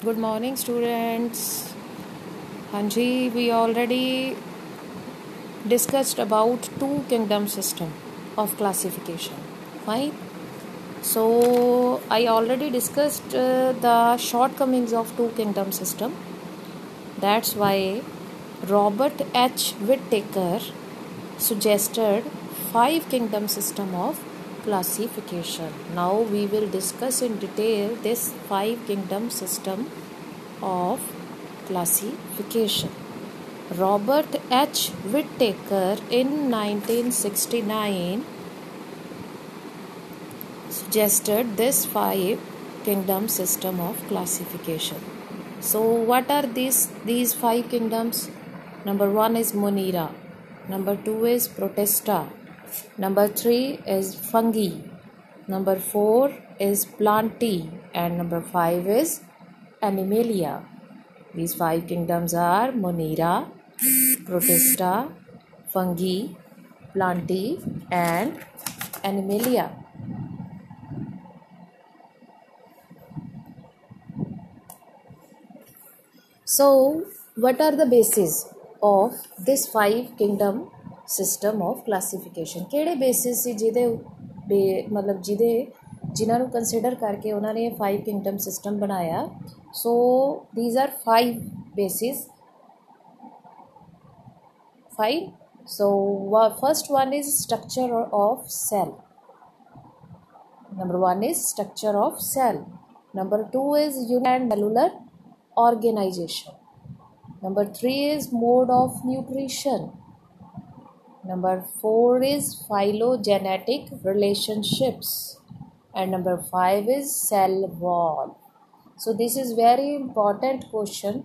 Good morning, students. Hanji, we already discussed about two kingdom system of classification. Fine. So I already discussed uh, the shortcomings of two kingdom system. That's why Robert H. Whittaker suggested five kingdom system of classification. Now we will discuss in detail this five kingdom system of classification. Robert H. Whittaker in 1969 suggested this five kingdom system of classification. So what are these these five kingdoms? Number 1 is Monera. Number 2 is Protista. Number 3 is Fungi. Number 4 is Plantae and number 5 is Animalia. These five kingdoms are Monera, Protista, Fungi, Plantae and Animalia. So, what are the bases of this five kingdom system of classification? ਕਿਹੜੇ basis ਸੀ ਜਿਹਦੇ ਬੇ ਮਤਲਬ ਜਿਹਦੇ ਜਿਨ੍ਹਾਂ ਨੂੰ consider ਕਰਕੇ ਉਹਨਾਂ ਨੇ ਫਾਈਵ ਕਿੰਗਡਮ ਸਿਸਟਮ ਬਣਾਇਆ so these are five basis five so first one is structure of cell number one is structure of cell number two is unicellular organization. Number three is mode of nutrition. Number four is phylogenetic relationships. And number five is cell wall. So this is very important question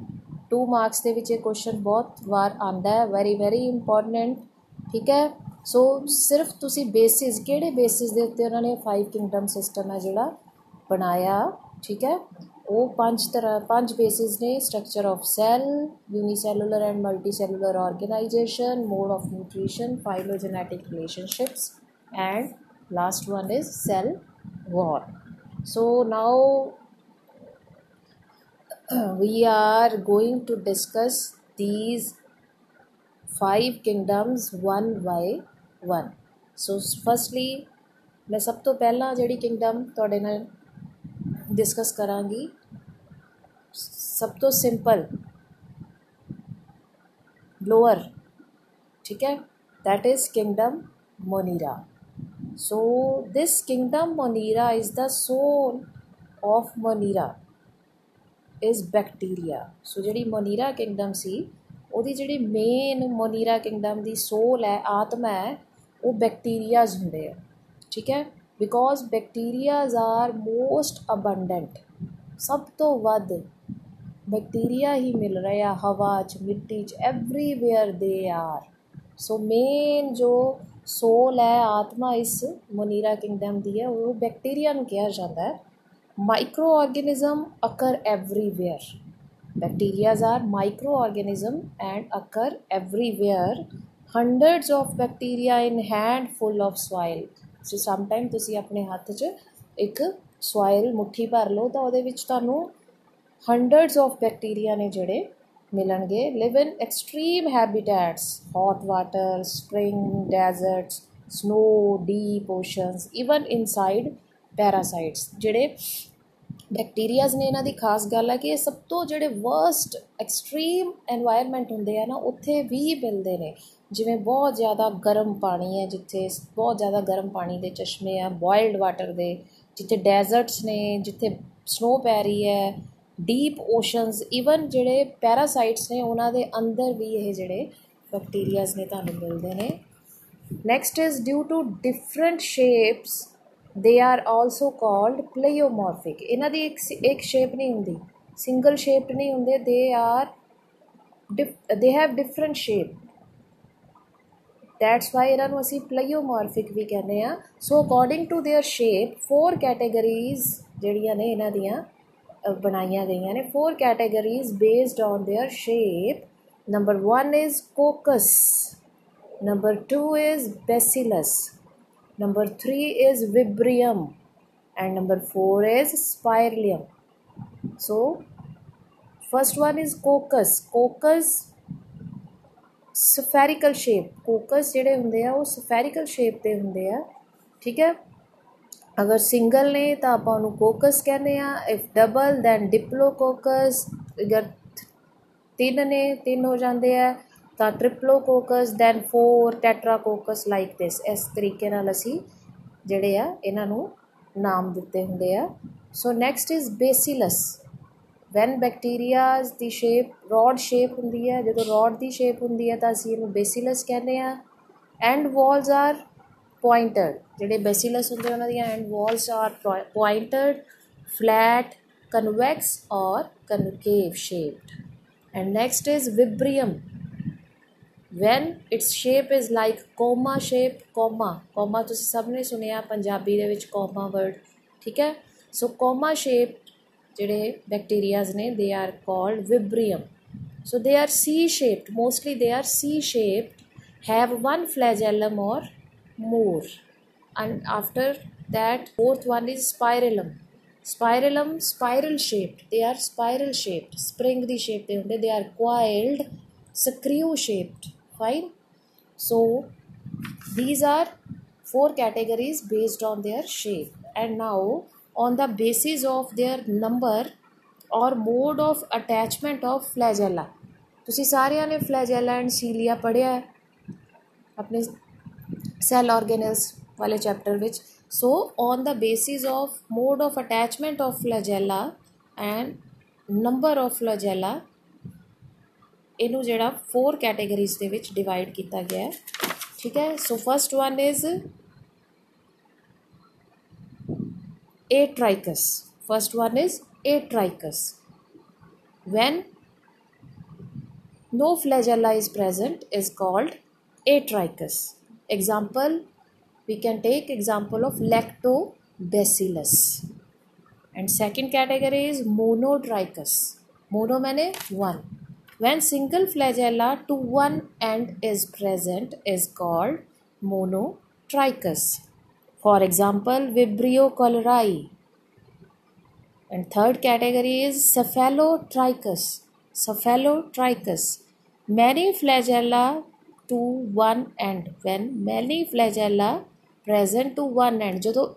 2 marks ਦੇ ਵਿੱਚ ਇਹ question ਬਹੁਤ ਵਾਰ ਆਂਦਾ ਹੈ very very important ਠੀਕ ਹੈ ਸੋ ਸਿਰਫ ਤੁਸੀਂ ਬੇਸਿਸ ਕਿਹੜੇ ਬੇਸਿਸ ਦੇ ਉੱਤੇ ਉਹਨਾਂ ਨੇ ਫਾਈਵ ਕਿੰਗਡਮ ਸਿਸਟਮ ਹੈ ਜਿਹੜਾ ਬਣਾਇਆ ਠੀਕ ਹੈ ਉਹ ਪੰਜ ਤਰ੍ਹਾਂ ਪੰਜ ਬੇਸਿਸ ਨੇ structure of cell unicellular and multicellular organisation mode of nutrition phylogenetic relationships and last one is cell wall so now we are going to discuss these five kingdoms one by one so firstly ਮੈਂ ਸਭ ਤੋਂ ਪਹਿਲਾਂ ਜਿਹੜੀ Kingdom ਤੁਹਾਡੇ ਨਾਲ discuss ਕਰਾਂਗੀ ਸਭ ਤੋਂ ਸਿੰਪਲ ਲੋਅਰ ਠੀਕ ਹੈ that is kingdom monera so this kingdom monera is the soul of monera is bacteria so ਜਿਹੜੀ monera kingdom ਸੀ ਉਹਦੀ ਜਿਹੜੀ ਮੇਨ ਮੋਨੀਰਾ ਕਿੰਗਡਮ ਦੀ ਸੋਲ ਹੈ ਆਤਮਾ ਹੈ ਉਹ ਬੈਕਟੀਰੀਆਜ਼ ਹੁੰਦੇ ਆ ਠੀਕ ਹੈ because bacterias are most abundant ਸਭ ਤੋਂ ਵੱਧ ਬੈਕਟੀਰੀਆ ਹੀ ਮਿਲ ਰਹੇ ਆ, ਹਵਾ 'ਚ, ਮਿੱਟੀ 'ਚ everywhere they are so main ਜੋ ਸੋਲ ਹੈ, ਆਤਮਾ ਇਸ ਮੋਨੀਰਾ ਕਿੰਗਡਮ ਦੀ ਹੈ, ਉਹ ਬੈਕਟੀਰੀਆ ਨੂੰ ਕਿਹਾ ਜਾਂਦਾ ਹੈ। Micro organism occur everywhere bacteria are microorganism and occur everywhere hundreds of bacteria in handful of soil so, sometime ਤੁਸੀਂ ਆਪਣੇ ਹੱਥ 'ਚ ਇੱਕ soil ਮੁੱਠੀ ਭਰ ਲਓ, ਤਾਂ ਉਹਦੇ ਵਿੱਚ ਤੁਹਾਨੂੰ ਹੰਡਰਡਸ ਆਫ ਬੈਕਟੀਰੀਆ ਨੇ ਜਿਹੜੇ ਮਿਲਣਗੇ live in extreme habitats hot water spring deserts snow deep oceans even inside parasites ਜਿਹੜੇ ਬੈਕਟੀਰੀਆਜ਼ ਨੇ ਇਹਨਾਂ ਦੀ ਖਾਸ ਗੱਲ ਹੈ ਕਿ ਇਹ ਸਭ ਤੋਂ ਜਿਹੜੇ ਵਰਸਟ ਐਕਸਟ੍ਰੀਮ এনवायरमेंट ਹੁੰਦੇ ਆ ਨਾ, ਉੱਥੇ ਵੀ ਮਿਲਦੇ ਨੇ। ਜਿਵੇਂ ਬਹੁਤ ਜ਼ਿਆਦਾ ਗਰਮ ਪਾਣੀ ਹੈ, ਜਿੱਥੇ ਬਹੁਤ ਜ਼ਿਆਦਾ ਗਰਮ ਪਾਣੀ ਦੇ ਚਸ਼ਮੇ ਆ ਬੋਇਲਡ ਵਾਟਰ ਦੇ, ਜਿੱਥੇ ਡੈਜ਼ਰਟਸ ਨੇ, ਜਿੱਥੇ ਸਨੋ ਪੈ ਰਹੀ ਹੈ ਡੀਪ ਓਸ਼ਨਸ ਇਵਨ ਜਿਹੜੇ ਪੈਰਾਸਾਈਟਸ ਨੇ ਉਹਨਾਂ ਦੇ ਅੰਦਰ ਵੀ ਇਹ ਜਿਹੜੇ ਬੈਕਟੀਰੀਆਜ਼ ਨੇ ਤੁਹਾਨੂੰ ਮਿਲਦੇ ਨੇ next is due to different shapes they are also called pleomorphic ਇਹਨਾਂ ਦੀ ਇੱਕ ਇੱਕ ਸ਼ੇਪ ਨਹੀਂ ਹੁੰਦੀ ਸਿੰਗਲ ਸ਼ੇਪ ਨਹੀਂ ਹੁੰਦੇ they are they have different shape that's why ਇਹਨਾਂ ਨੂੰ ਅਸੀਂ ਪਲੇਓਮੋਰਫਿਕ ਵੀ ਕਹਿੰਦੇ ਆ so according to their shape four categories ਜਿਹੜੀਆਂ ਨੇ ਇਹਨਾਂ ਦੀਆਂ ਬਣਾਈਆਂ ਗਈਆਂ ਨੇ four categories based on their shape number 1 is coccus number 2 is bacillus number 3 is vibrium and number 4 is spiralium so first one is coccus coccus spherical shape coccus ਜਿਹੜੇ ਹੁੰਦੇ ਆ ਉਹ ਸਫੈਰੀਕਲ ਸ਼ੇਪ ਦੇ ਹੁੰਦੇ ਆ ਠੀਕ ਹੈ ਅਗਰ ਸਿੰਗਲ ਨੇ ਤਾਂ ਆਪਾਂ ਉਹਨੂੰ ਕੋਕਸ ਕਹਿੰਦੇ ਆ ਇਫ ਡਬਲ ਦੈਨ ਡਿਪਲੋਕੋਕਸ ਅਗਰ ਤਿੰਨ ਨੇ, ਤਿੰਨ ਹੋ ਜਾਂਦੇ ਆ, ਤਾਂ triplococcus then four tetracoccus like this ਇਸ ਤਰੀਕੇ ਨਾਲ ਅਸੀਂ ਜਿਹੜੇ ਆ, ਇਹਨਾਂ ਨੂੰ ਨਾਮ ਦਿੱਤੇ ਹੁੰਦੇ ਆ। So next is bacillus when bacterias the shape rod shape ਹੁੰਦੀ ਹੈ, ਜਦੋਂ ਰੋਡ ਦੀ ਸ਼ੇਪ ਹੁੰਦੀ ਹੈ, ਤਾਂ ਅਸੀਂ ਇਹਨੂੰ ਬੇਸਿਲਸ ਕਹਿੰਦੇ ਆ ਐਂਡ ਵਾਲਸ ਆਰ ਪੁਆਇੰਟਡ ਜਿਹੜੇ ਬੈਸਿਲਸ ਹੁੰਦੇ ਉਹਨਾਂ ਦੀਆਂ end walls are pointed flat convex or concave shaped and next is vibrium when its shape is like comma shape comma comma ਤੁਸੀਂ ਸਭ ਨੇ ਸੁਣਿਆ ਪੰਜਾਬੀ ਦੇ ਵਿੱਚ comma word ਠੀਕ ਹੈ ਸੋ comma shape ਜਿਹੜੇ ਬੈਕਟੀਰੀਆਜ਼ ਨੇ they are called vibrium so they are c shaped mostly they are c shaped have one flagellum or more and after that fourth one is spirillum spirillum spiral shaped they are spiral shaped spring the shape ਦੇ ਹੁੰਦੇ they are coiled screw shaped fine so these are four categories based on their shape and now on the basis of their number or mode of attachment of flagella ਤੁਸੀਂ ਸਾਰਿਆਂ ਨੇ flagella and cilia ਪੜ੍ਹਿਆ ਹੈ ਆਪਣੇ cell ਆਰਗੇਨਲਸ ਵਾਲੇ chapter ਵਿੱਚ so on the basis of mode of attachment of flagella and number of flagella ਇਹਨੂੰ ਜਿਹੜਾ ਫੋਰ ਕੈਟਾਗਰੀਜ਼ ਦੇ ਵਿੱਚ ਡਿਵਾਈਡ ਕੀਤਾ ਗਿਆ ਹੈ ਠੀਕ ਹੈ so first one is atricus first one is atricus when no flagella is present is called atricus example we can take example of lactobacillus. And second category is monotrichous mono meane one. When single flagella to one end is present is called monotrichous for example vibrio cholerae. And third category is cephalotrichous cephalotrichous many flagella to one end when many flagella present to one end ਜਦੋਂ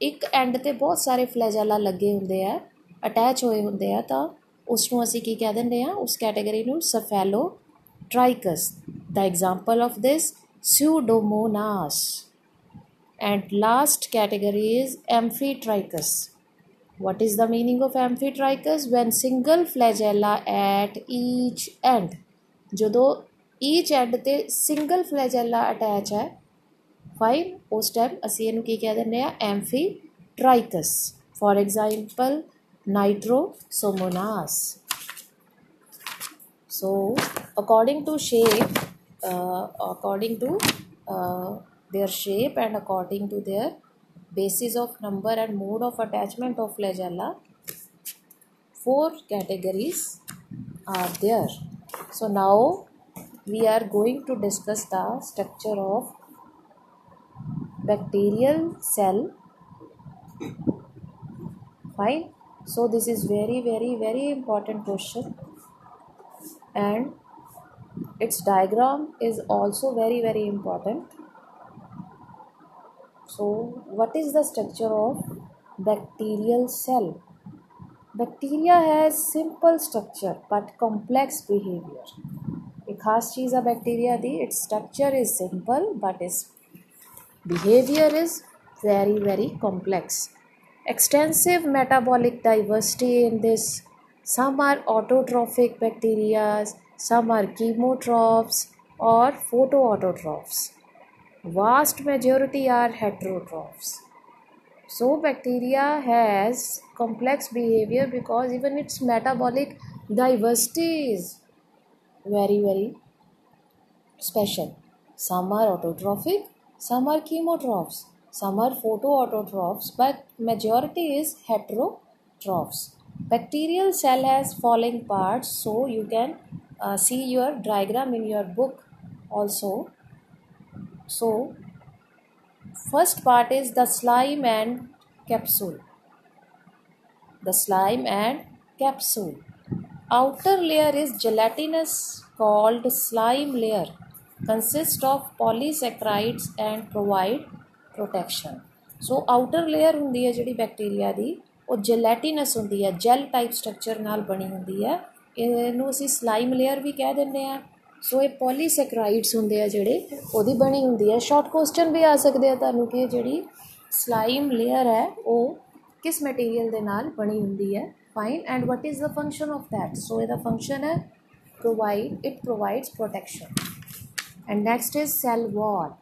ਇੱਕ and ਤੇ ਬਹੁਤ ਸਾਰੇ ਫਲੈਜੈਲਾ ਲੱਗੇ ਹੁੰਦੇ ਆ attach ਹੋਏ ਹੁੰਦੇ ਆ ਤਾਂ ਉਸ ਨੂੰ ਅਸੀਂ ਕੀ ਕਹਿ ਦਿੰਦੇ ਆ ਉਸ ਕੈਟਾਗਰੀ ਨੂੰ cephalotrichus the example of this pseudomonas and last category is amphitrachus what is the meaning of amphitrachus when single flagella at each end ਜਦੋਂ each end ਤੇ single flagella attach ਹੈ ਫਾਈਨ ਉਸ ਟਾਈਮ ਅਸੀਂ ਇਹਨੂੰ ਕੀ ਕਹਿ ਦਿੰਦੇ ਆ amphitrachus for example nitrosomonas so according to shape uh, according to uh, their shape and according to their basis of number and mode of attachment of flagella four categories are there so now we are going to discuss the structure of bacterial cell. Fine. So this is very very very important question. And its diagram is also very very important. So what is the structure of bacterial cell? Bacteria has simple structure but complex behavior because she is a bacteria, the its structure is simple but its behavior is very very complex. Extensive metabolic diversity in this. Some are autotrophic bacteria, some are chemotrophs or photoautotrophs. Vast majority are heterotrophs. So bacteria has complex behavior because even its metabolic diversities very very special. Some are autotrophic some are chemotrophs some are photoautotrophs but majority is heterotrophs. Bacterial cell has falling parts so you can uh, see your diagram in your book also. So first part is the slime and capsule. The slime and capsule outer layer is gelatinous, called slime layer. Consists of polysaccharides and provide protection. So outer layer ਹੁੰਦੀ ਹੈ ਜਿਹੜੀ bacteria ਦੀ, ਉਹ ਜੈਲੇਟਿਨਸ ਹੁੰਦੀ ਹੈ gel type structure ਨਾਲ ਬਣੀ ਹੁੰਦੀ ਹੈ। ਇਹਨੂੰ ਅਸੀਂ ਸਲਾਈਮ ਲੇਅਰ ਵੀ ਕਹਿ ਦਿੰਦੇ ਆ ਸੋ ਇਹ ਪੋਲੀਸੈਕਰਾਈਡਸ ਹੁੰਦੇ ਆ ਜਿਹੜੇ, ਉਹਦੀ ਬਣੀ ਹੁੰਦੀ ਹੈ। ਸ਼ਾਰਟ ਕੁਐਸਚਨ ਵੀ ਆ ਸਕਦੇ ਆ ਤੁਹਾਨੂੰ ਕਿ ਜਿਹੜੀ ਸਲਾਈਮ ਲੇਅਰ ਹੈ, ਉਹ ਕਿਸ ਮਟੀਰੀਅਲ ਦੇ ਨਾਲ ਬਣੀ ਹੁੰਦੀ ਹੈ? fine and what is the function of that so the function is provide it provides protection and next is cell wall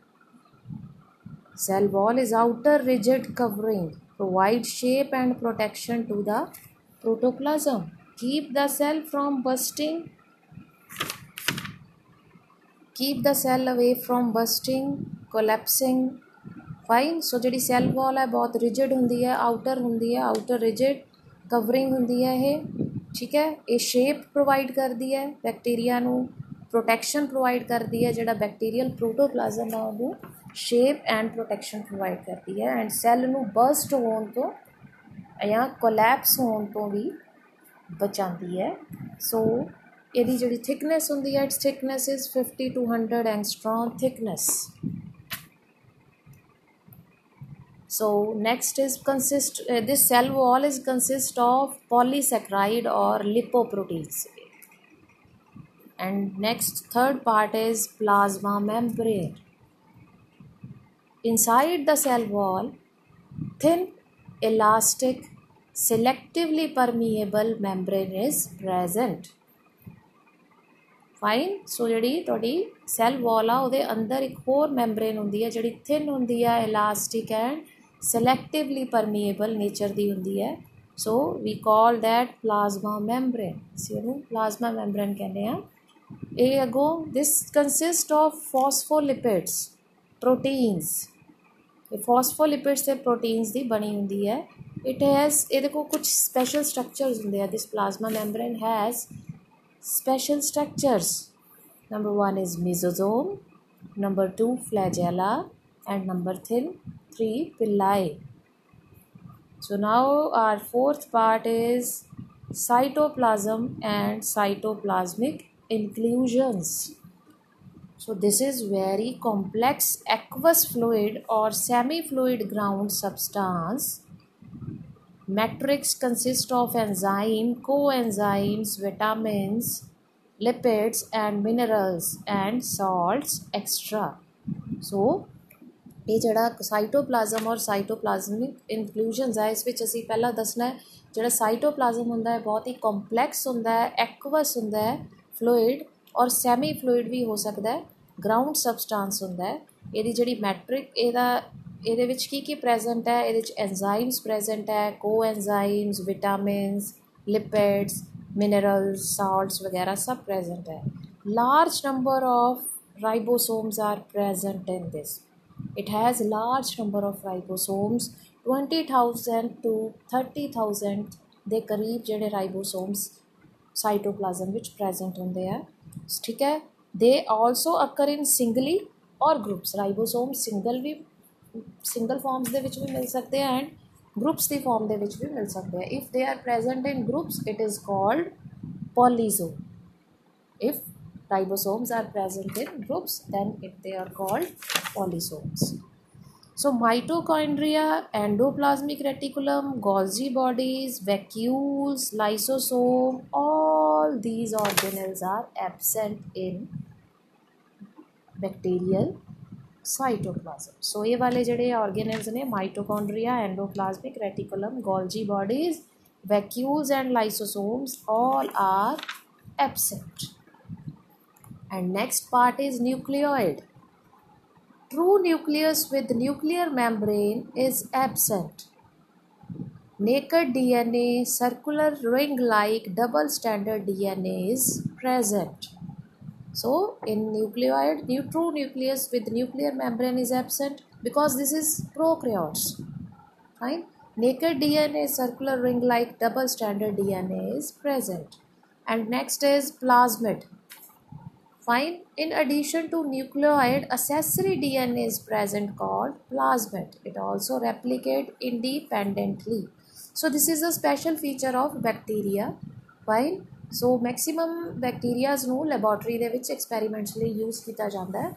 cell wall is outer rigid covering provide shape and protection to the protoplasm keep the cell from bursting keep the cell away from bursting collapsing fine so ਜਿਹੜੀ cell wall ਹੈ ਬਹੁਤ rigid ਹੁੰਦੀ ਹੈ outer ਹੁੰਦੀ ਹੈ outer rigid Covering ਹੁੰਦੀ ਹੈ ਇਹ, ਠੀਕ ਹੈ? ਇਹ ਸ਼ੇਪ ਪ੍ਰੋਵਾਈਡ ਕਰਦੀ ਹੈ ਬੈਕਟੀਰੀਆ ਨੂੰ ਪ੍ਰੋਟੈਕਸ਼ਨ ਪ੍ਰੋਵਾਈਡ ਕਰਦੀ ਹੈ, ਜਿਹੜਾ ਬੈਕਟੀਰੀਅਲ ਪ੍ਰੋਟੋਪਲਾਜ਼ਮ ਹੈ ਉਹਨੂੰ ਸ਼ੇਪ ਐਂਡ ਪ੍ਰੋਟੈਕਸ਼ਨ ਪ੍ਰੋਵਾਈਡ ਕਰਦੀ ਹੈ ਐਂਡ ਸੈੱਲ ਨੂੰ ਬਰਸਟ ਹੋਣ ਤੋਂ ਜਾਂ ਕੋਲੈਪਸ ਹੋਣ ਤੋਂ ਵੀ ਬਚਾਉਂਦੀ ਹੈ। ਸੋ ਇਹਦੀ ਜਿਹੜੀ ਥਿਕਨੈਸ ਹੁੰਦੀ ਹੈ its thickness is 50 to 100 angstrom thickness so next is consist uh, this cell wall is consist of polysaccharide or lipoproteins and next third part is plasma membrane inside the cell wall thin elastic selectively permeable membrane is present fine so ਜਿਹੜੀ ਤੁਹਾਡੀ cell ਵਾਲ ਆ ਉਹਦੇ ਅੰਦਰ ਇੱਕ ਹੋਰ membrane ਹੁੰਦੀ ਹੈ ਜਿਹੜੀ ਥਿਨ ਹੁੰਦੀ ਹੈ elastic and selectively permeable nature ਦੀ ਹੁੰਦੀ ਹੈ so we call that plasma membrane ਅਸੀਂ ਇਹਨੂੰ plasma membrane ਕਹਿੰਦੇ ਆ ਇਹ ਅਗੋ this consist of phospholipids proteins ਇਹ phospholipids ਤੇ proteins ਦੀ ਬਣੀ ਹੁੰਦੀ ਹੈ it has ਇਹਦੇ ਕੋਲ ਕੁਝ special structures ਹੁੰਦੇ ਆ this plasma membrane has special structures number 1 is mesosome number 2 flagella and number 3 three villi. So now our fourth part is cytoplasm and cytoplasmic inclusions. So this is very complex aqueous fluid or semi-fluid ground substance. Matrix consists of enzyme, coenzymes, vitamins, lipids and minerals and salts extra. So ਇਹ ਜਿਹੜਾ cytoplasm ਔਰ ਸਾਈਟੋਪਲਾਜ਼ਮਿਕ ਇਨਕਲੂਜਨਸ ਹੈ ਇਸ ਵਿੱਚ ਅਸੀਂ ਪਹਿਲਾਂ ਦੱਸਣਾ ਹੈ, ਜਿਹੜਾ ਸਾਈਟੋਪਲਾਜ਼ਮ ਹੁੰਦਾ ਹੈ, ਬਹੁਤ ਹੀ ਕੰਪਲੈਕਸ ਹੁੰਦਾ ਹੈ ਐਕਵਸ ਹੁੰਦਾ ਹੈ ਫਲੂਇਡ ਔਰ ਸੈਮੀ ਫਲੂਇਡ ਵੀ ਹੋ ਸਕਦਾ ਹੈ ਗਰਾਊਂਡ ਸਬਸਟੈਂਸ ਹੁੰਦਾ ਹੈ। ਇਹਦੀ ਜਿਹੜੀ ਮੈਟ੍ਰਿਕ ਇਹਦਾ, ਇਹਦੇ ਵਿੱਚ ਕੀ ਕੀ ਪ੍ਰੈਜ਼ੈਂਟ ਹੈ? ਇਹਦੇ ਵਿੱਚ ਐਂਜ਼ਾਈਮਸ ਪ੍ਰੈਜ਼ੈਂਟ ਹੈ ਕੋਐਂਜ਼ਾਈਮਸ ਵਿਟਾਮਿਨਸ ਲਿਪਿਡਸ ਮਿਨਰਲਸ ਸਾਲਟਸ ਵਗੈਰਾ ਸਭ ਪ੍ਰੈਜ਼ੈਂਟ ਹੈ। Large number of ribosomes are present in this It has large number of ribosomes 20000 to 30000 ਦੇ ਕਰੀਬ ਜਿਹੜੇ ਰਾਈਬੋਸੋਮਸ ਸਾਈਟੋਪਲਾਜ਼ਮ ਵਿੱਚ ਪ੍ਰੈਜ਼ੈਂਟ ਹੁੰਦੇ ਆ ਠੀਕ ਹੈ ਦੇ ਆਲਸੋ ਅਕਰ ਇਨ ਸਿੰਗਲੀ ਔਰ ਗਰੁੱਪਸ ਰਾਈਬੋਸੋਮ ਸਿੰਗਲ ਵੀ ਸਿੰਗਲ ਫਾਰਮਸ ਦੇ ਵਿੱਚ ਵੀ ਮਿਲ ਸਕਦੇ ਆ ਐਂਡ ਗਰੁੱਪਸ ਦੀ ਫਾਰਮ ਦੇ ਵਿੱਚ ਵੀ ਮਿਲ ਸਕਦੇ ਆ if they are present in groups it is called ਪੋਲੀਜ਼ੋਮ if ribosomes are present in groups then it, they are called polysomes. So mitochondria, endoplasmic reticulum, Golgi bodies, vacuoles, lysosome, all these organelles are absent in bacterial cytoplasm. so, ये वाले जड़े organelles ने mitochondria, endoplasmic reticulum, Golgi bodies, vacuoles and lysosomes all are absent and next part is nucleoid. True nucleus with nuclear membrane is absent. Naked dna circular ring like double stranded dna is present. So in nucleoid new true nucleus with nuclear membrane is absent because this is prokaryotes fine naked dna circular ring like double stranded dna is present. And next is plasmid Fine. In addition to nucleoid, accessory DNA is present called plasmid. It also replicate independently. So this is a special feature of bacteria. Fine. So maximum bacterias ਨੂੰ laboratory ਦੇ ਵਿੱਚ experiments ਲਈ use ਕੀਤਾ ਜਾਂਦਾ ਹੈ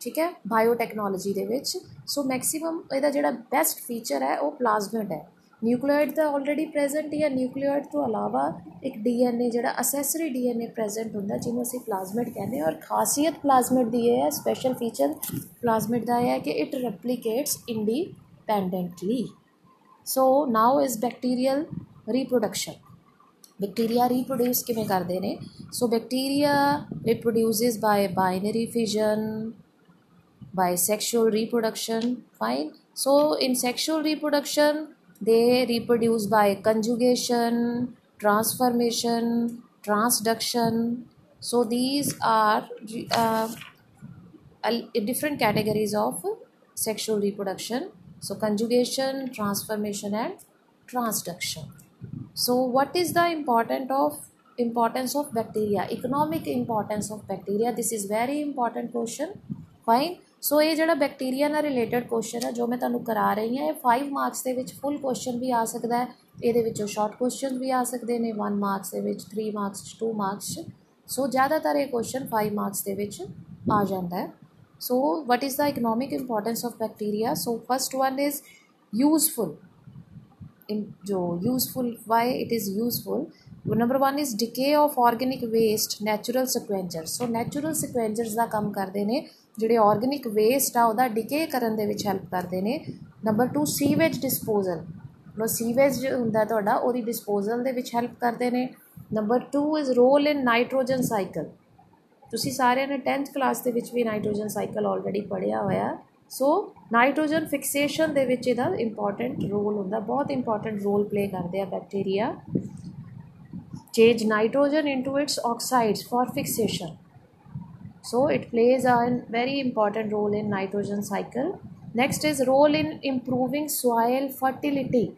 ਠੀਕ ਹੈ biotechnology ਦੇ ਵਿੱਚ ਸੋ ਮੈਕਸਿਮਮ ਇਹਦਾ ਜਿਹੜਾ ਬੈਸਟ ਫੀਚਰ ਹੈ ਉਹ ਪਲਾਜ਼ਮਿਡ ਹੈ ਨਿਊਕਲੀਓਇਡ ਤਾਂ ਆਲਰੇਡੀ ਪ੍ਰੈਜ਼ੈਂਟ ਹੀ ਹੈ ਨਿਊਕਲੀਓਇਡ ਤੋਂ ਇਲਾਵਾ ਇੱਕ ਡੀਐਨਏ ਜਿਹੜਾ ਅਸੈਸਰੀ ਡੀਐਨਏ ਪ੍ਰੈਜ਼ੈਂਟ ਹੁੰਦਾ ਜਿਹਨੂੰ ਅਸੀਂ ਪਲਾਜ਼ਮਿਡ ਕਹਿੰਦੇ ਹਾਂ ਔਰ ਖਾਸੀਅਤ ਪਲਾਜ਼ਮਿਡ ਦੀ ਇਹ ਹੈ ਸਪੈਸ਼ਲ ਫੀਚਰ ਪਲਾਜ਼ਮਿਡ ਦਾ ਇਹ ਹੈ ਕਿ it replicates independently so now is bacterial reproduction bacteria reproduce ਕਿਵੇਂ ਕਰਦੇ ਨੇ so bacteria reproduces by binary fission by sexual reproduction fine so in sexual reproduction they reproduce by conjugation transformation transduction. So these are uh, different categories of sexual reproduction. So conjugation transformation and transduction. So what is the important of importance of bacteria? Economic importance of bacteria. This is very important question. Fine so ਇਹ ਜਿਹੜਾ bacteria ਨਾਲ related question ਹੈ ਜੋ ਮੈਂ ਤੁਹਾਨੂੰ ਕਰਾ ਰਹੀ ਹਾਂ ਇਹ 5 ਮਾਰਕਸ ਦੇ ਵਿੱਚ ਫੁੱਲ ਕੁਐਸਚਨ ਵੀ ਆ ਸਕਦਾ ਹੈ ਇਹਦੇ ਵਿੱਚੋਂ ਸ਼ਾਰਟ ਕੁਐਸਚਨ ਵੀ ਆ ਸਕਦੇ ਨੇ 1 ਮਾਰਕਸ ਦੇ ਵਿੱਚ 3 ਮਾਰਕਸ 2 ਮਾਰਕਸ ਸੋ ਜ਼ਿਆਦਾਤਰ ਇਹ ਕੁਐਸਚਨ 5 ਮਾਰਕਸ ਦੇ ਵਿੱਚ ਆ ਜਾਂਦਾ ਹੈ so what is the economic importance of bacteria so first one is useful in जो useful why it is useful number 1 is decay of organic waste natural scavengers so natural scavengers ਦਾ ਕੰਮ ਕਰਦੇ ਨੇ ਜਿਹੜੇ ਆਰਗੈਨਿਕ ਵੇਸਟ ਆ, ਉਹਦਾ ਡਿਕੇ ਕਰਨ ਦੇ ਵਿੱਚ ਹੈਲਪ ਕਰਦੇ ਨੇ। ਨੰਬਰ 2 ਸੀਵੇਜ ਡਿਸਪੋਜ਼ਲ ਲੋ ਸੀਵੇਜ ਹੁੰਦਾ ਤੁਹਾਡਾ, ਉਹਦੀ ਡਿਸਪੋਜ਼ਲ ਦੇ ਵਿੱਚ ਹੈਲਪ ਕਰਦੇ ਨੇ। Number 2 is role in nitrogen cycle ਤੁਸੀਂ ਸਾਰਿਆਂ ਨੇ 10th ਕਲਾਸ ਦੇ ਵਿੱਚ ਵੀ ਨਾਈਟ੍ਰੋਜਨ ਸਾਈਕਲ ਆਲਰੇਡੀ ਪੜਿਆ ਹੋਇਆ। ਸੋ ਨਾਈਟ੍ਰੋਜਨ ਫਿਕਸੇਸ਼ਨ ਦੇ ਵਿੱਚ ਇਹਦਾ ਇੰਪੋਰਟੈਂਟ ਰੋਲ ਹੁੰਦਾ। ਬਹੁਤ ਇੰਪੋਰਟੈਂਟ ਰੋਲ ਪਲੇ ਕਰਦੇ ਆ bacteria change nitrogen into its oxides for fixation. So it plays a very important role in nitrogen cycle. Next is role in improving soil fertility.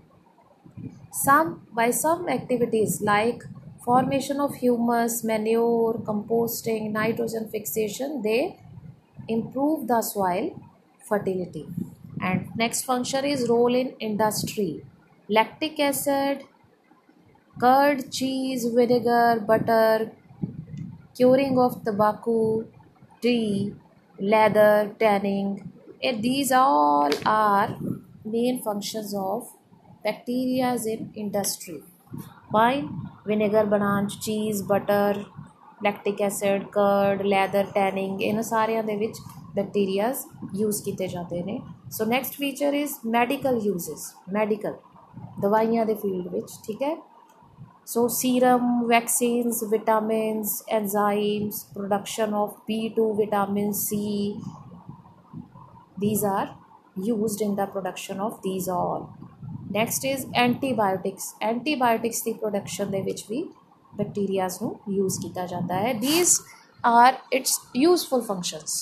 Some by some activities like formation of humus manure composting nitrogen fixation they improve the soil fertility. And next function is role in industry. Lactic acid curd, cheese, vinegar, butter, curing of tobacco, tea, leather, tanning. And these all are main functions of bacteria in industry. Wine, vinegar ਬਣਾਉਣ cheese, butter, lactic acid, curd, leather, tanning ਇਹਨਾਂ ਸਾਰਿਆਂ ਦੇ ਵਿੱਚ bacterias use ਕੀਤੇ ਜਾਂਦੇ ਨੇ so next feature is medical uses medical ਦਵਾਈਆਂ ਦੇ ਫੀਲਡ ਵਿੱਚ ਠੀਕ ਹੈ so serum vaccines vitamins enzymes production of b2 vitamin c these are used in the production of these all next is antibiotics antibiotics the production ਦੇ ਵਿੱਚ ਵੀ bacteria ਨੂੰ use ਕੀਤਾ ਜਾਂਦਾ ਹੈ these are its useful functions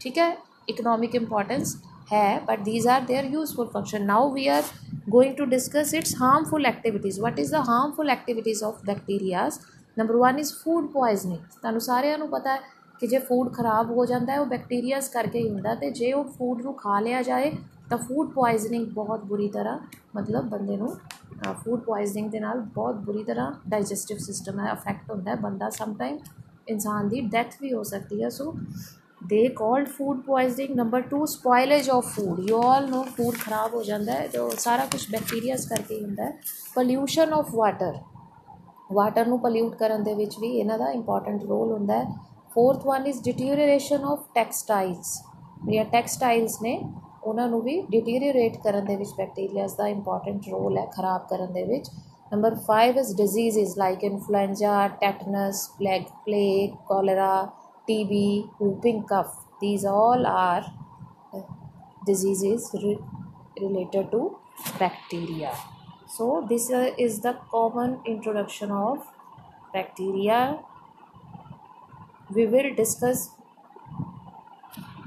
ਠੀਕ ਹੈ economic importance है but these are their useful function now we are going to discuss its harmful activities. What is the harmful activities of bacteria number 1 is food poisoning. ਤੁਹਾਨੂੰ ਸਾਰਿਆਂ ਨੂੰ ਪਤਾ ਹੈ ਕਿ ਜੇ ਫੂਡ ਖਰਾਬ ਹੋ ਜਾਂਦਾ ਹੈ, ਉਹ ਬੈਕਟੀਰੀਆਸ ਕਰਕੇ ਹੀ ਹੁੰਦਾ ਤੇ ਜੇ ਉਹ ਫੂਡ ਨੂੰ ਖਾ ਲਿਆ ਜਾਏ, ਤਾਂ ਫੂਡ ਪੋਇਜ਼ਨਿੰਗ ਬਹੁਤ ਬੁਰੀ ਤਰ੍ਹਾਂ ਮਤਲਬ ਬੰਦੇ ਨੂੰ ਫੂਡ ਪੋਇਜ਼ਨਿੰਗ ਦੇ ਨਾਲ ਬਹੁਤ ਬੁਰੀ ਤਰ੍ਹਾਂ ਡਾਈਜੈਸਟਿਵ ਸਿਸਟਮ ਹੈ ਅਫੈਕਟ ਹੁੰਦਾ ਹੈ। ਬੰਦਾ ਸਮ ਟਾਈਮ ਇਨਸਾਨ ਦੀ ਡੈਥ ਵੀ ਹੋ ਸਕਦੀ ਹੈ। So they called food poisoning number 2 spoilage of food you all know food ਖਰਾਬ ਹੋ ਜਾਂਦਾ ਹੈ ਜੋ ਸਾਰਾ ਕੁਝ ਬੈਕਟੀਰੀਆਸ ਕਰਕੇ ਹੀ ਹੁੰਦਾ ਹੈ pollution of water ਵਾਟਰ ਨੂੰ ਪੋਲਿਊਟ ਕਰਨ ਦੇ ਵਿੱਚ ਵੀ ਇਹਨਾਂ ਦਾ ਇੰਪੋਰਟੈਂਟ ਰੋਲ ਹੁੰਦਾ ਹੈ fourth one is deterioration of textiles ਜਿਹੜੀਆਂ ਟੈਕਸਟਾਈਲਸ ਨੇ ਉਹਨਾਂ ਨੂੰ ਵੀ ਡਿਟੀਰੀਓਰੇਟ ਕਰਨ ਦੇ ਵਿੱਚ ਬੈਕਟੀਰੀਆਸ ਦਾ ਇੰਪੋਰਟੈਂਟ ਰੋਲ ਹੈ ਖਰਾਬ ਕਰਨ ਦੇ ਵਿੱਚ number 5 is diseases like influenza tetanus plague plague cholera TB, whooping cough. These all are diseases re- related to bacteria. So, this uh, is the common introduction of bacteria. We will discuss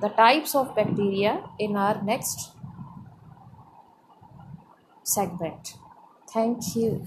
the types of bacteria in our next segment. Thank you.